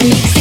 Mix.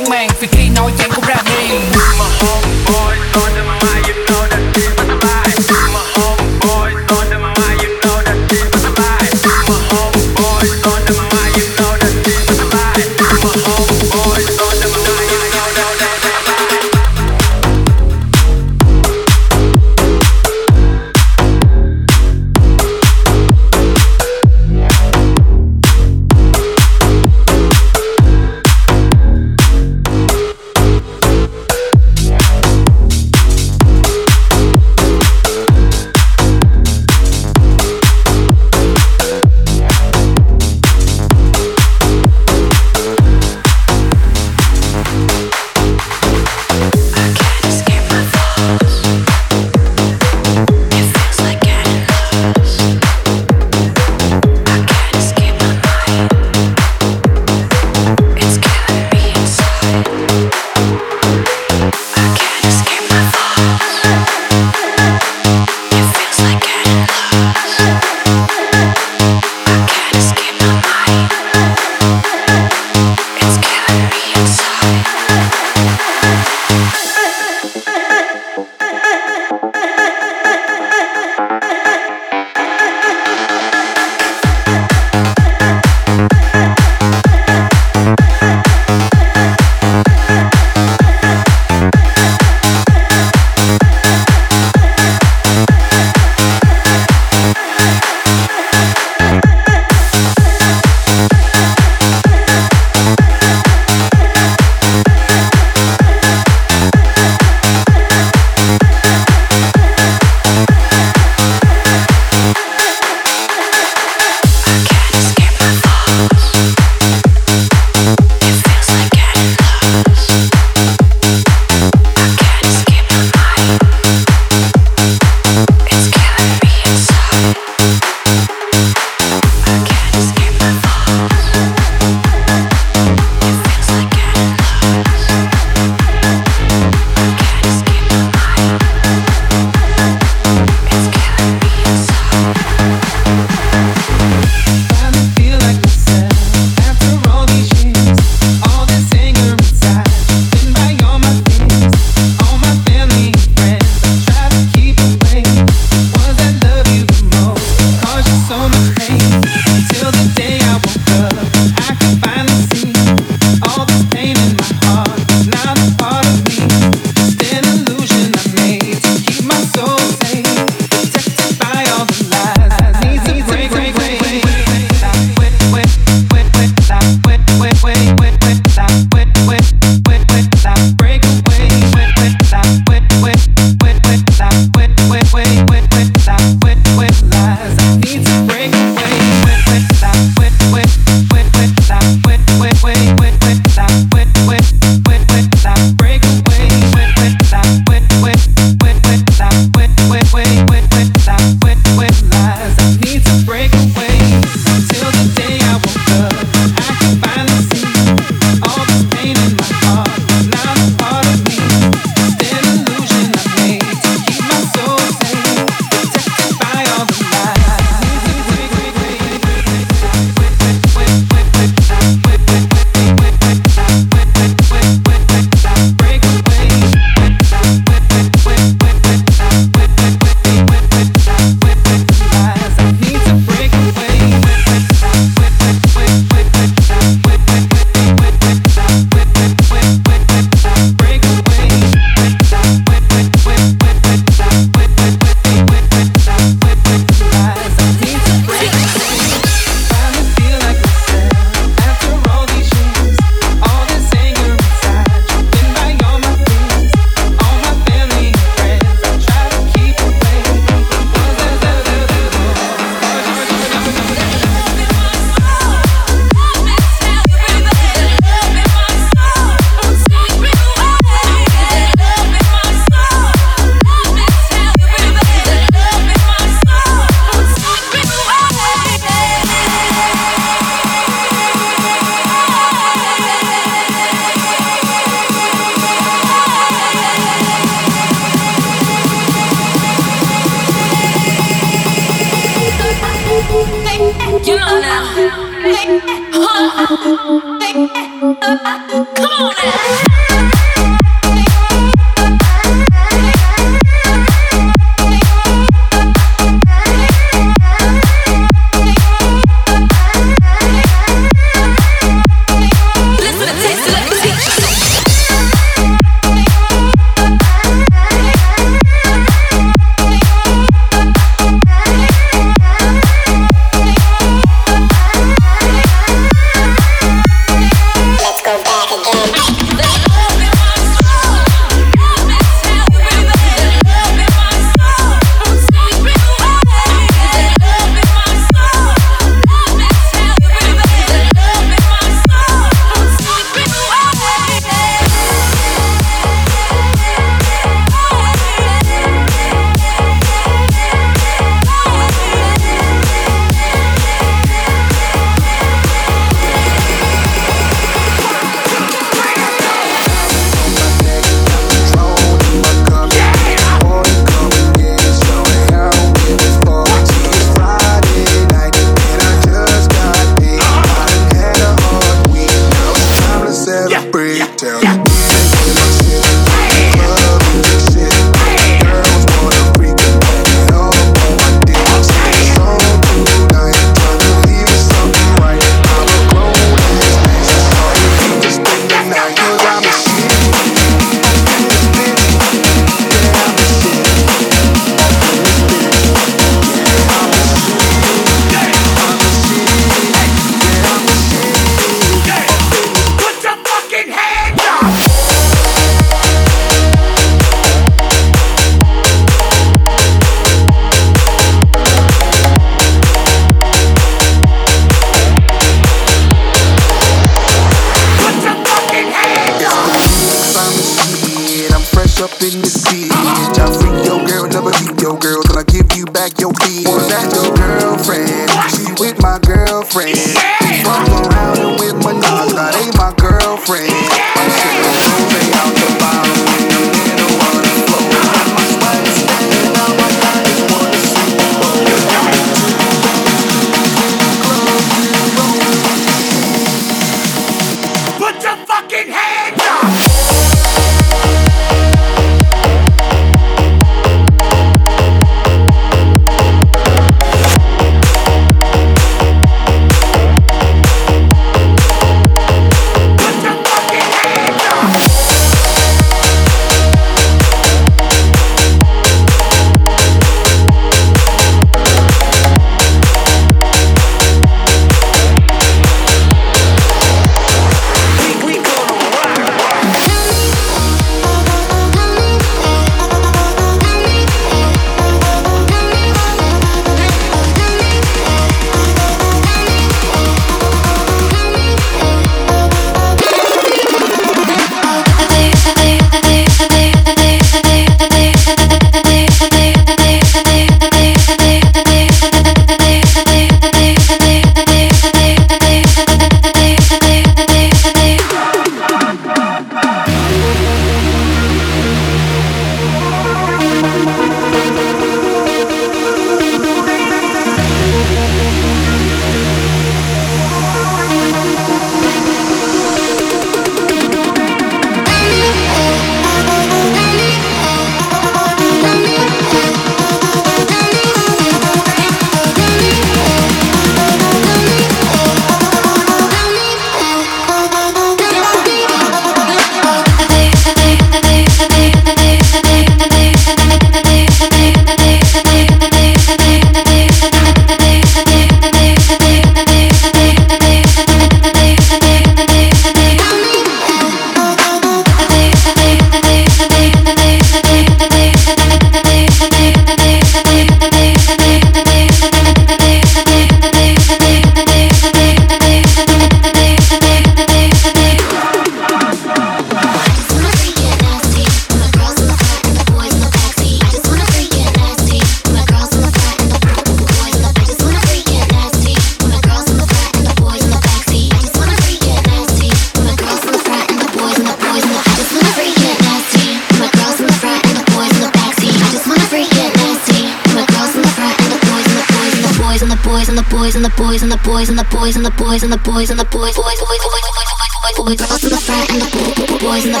boys and the boys and the boys and the boys and the boys and the boys and the boys and the boys boys boys boys boys boys boys boys boys in the boys and the boys and the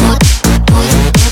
boys boys boys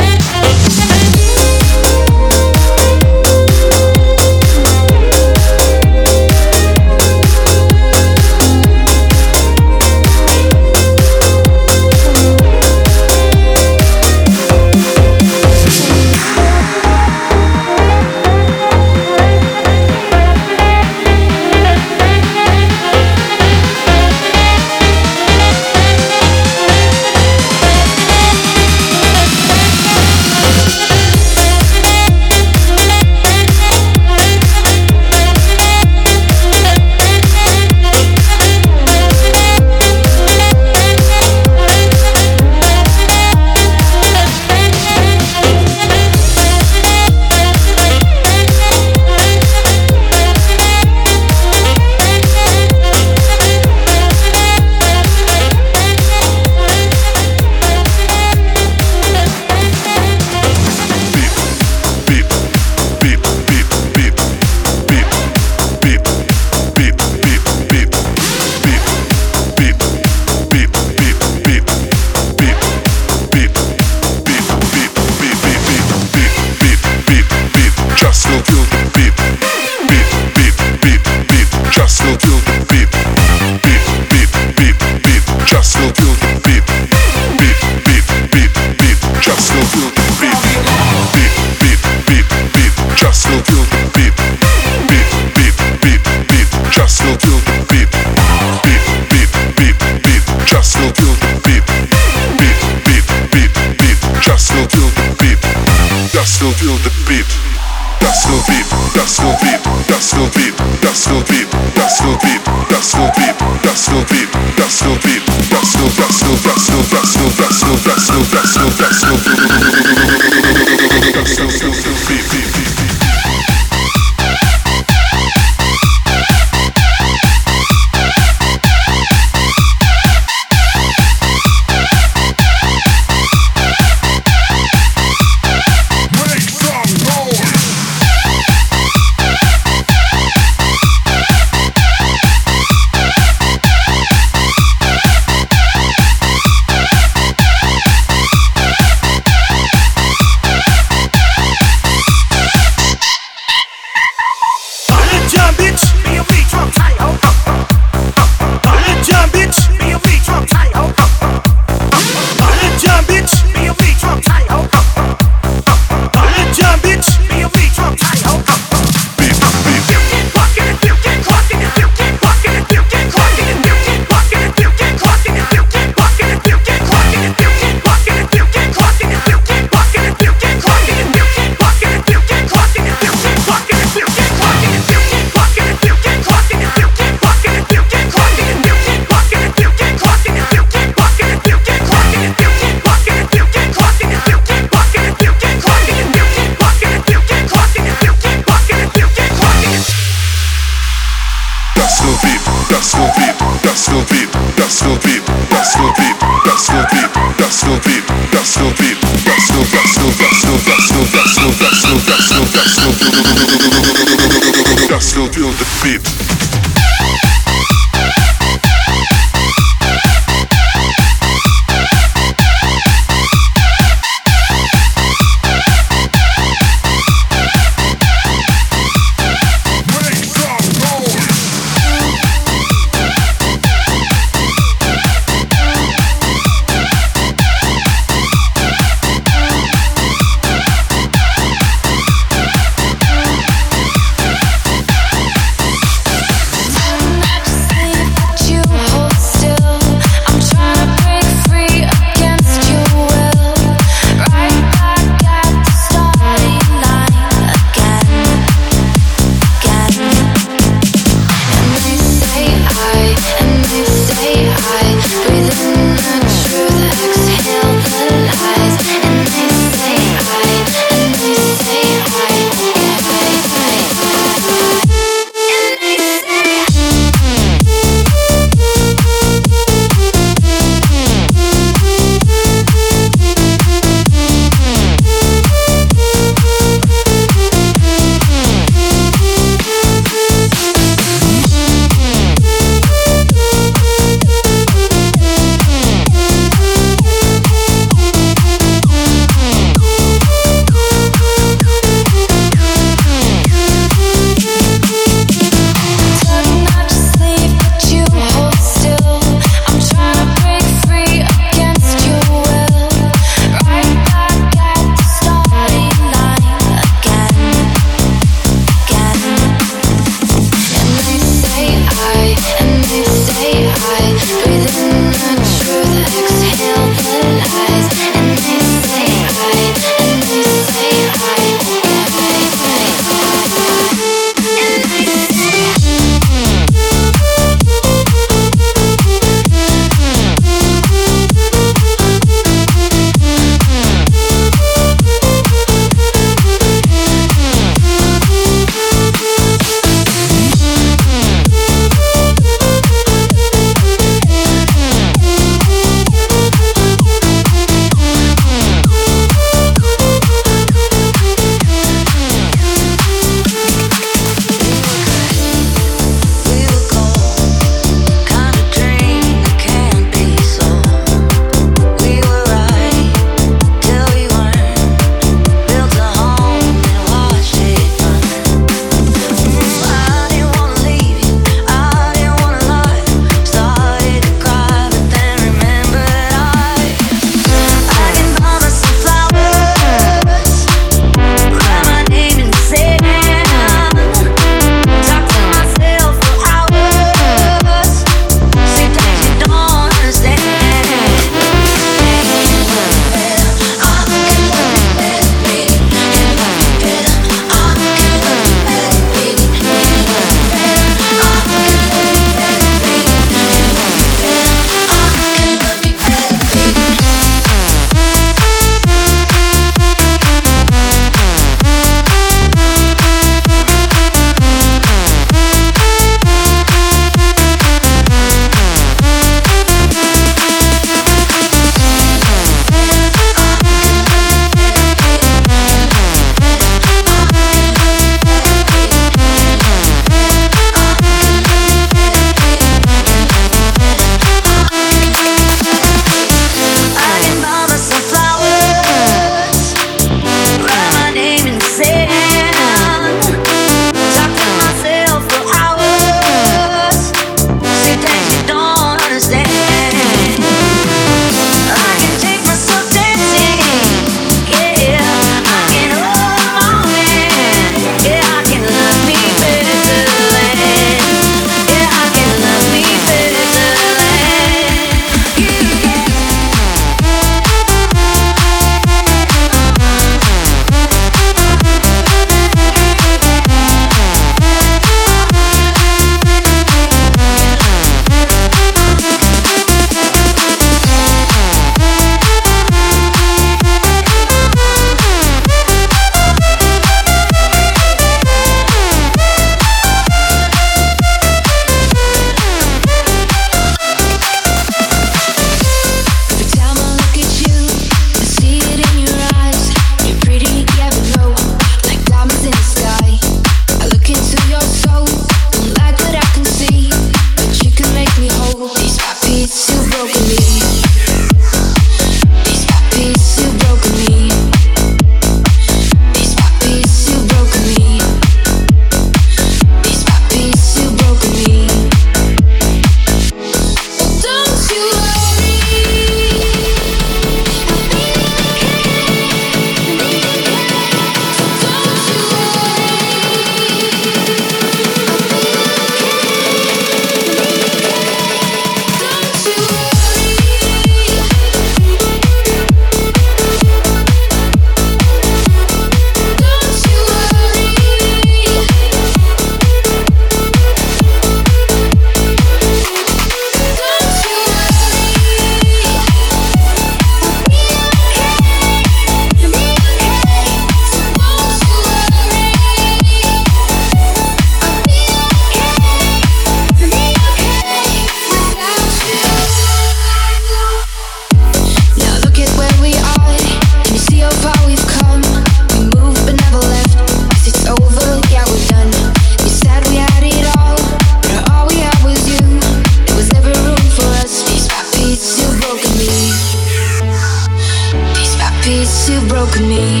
you've broken me.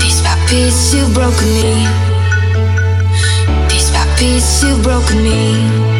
Piece by piece, you've broken me. Piece by piece, you've broken me.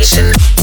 ignition.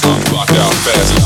dance, rock out fast.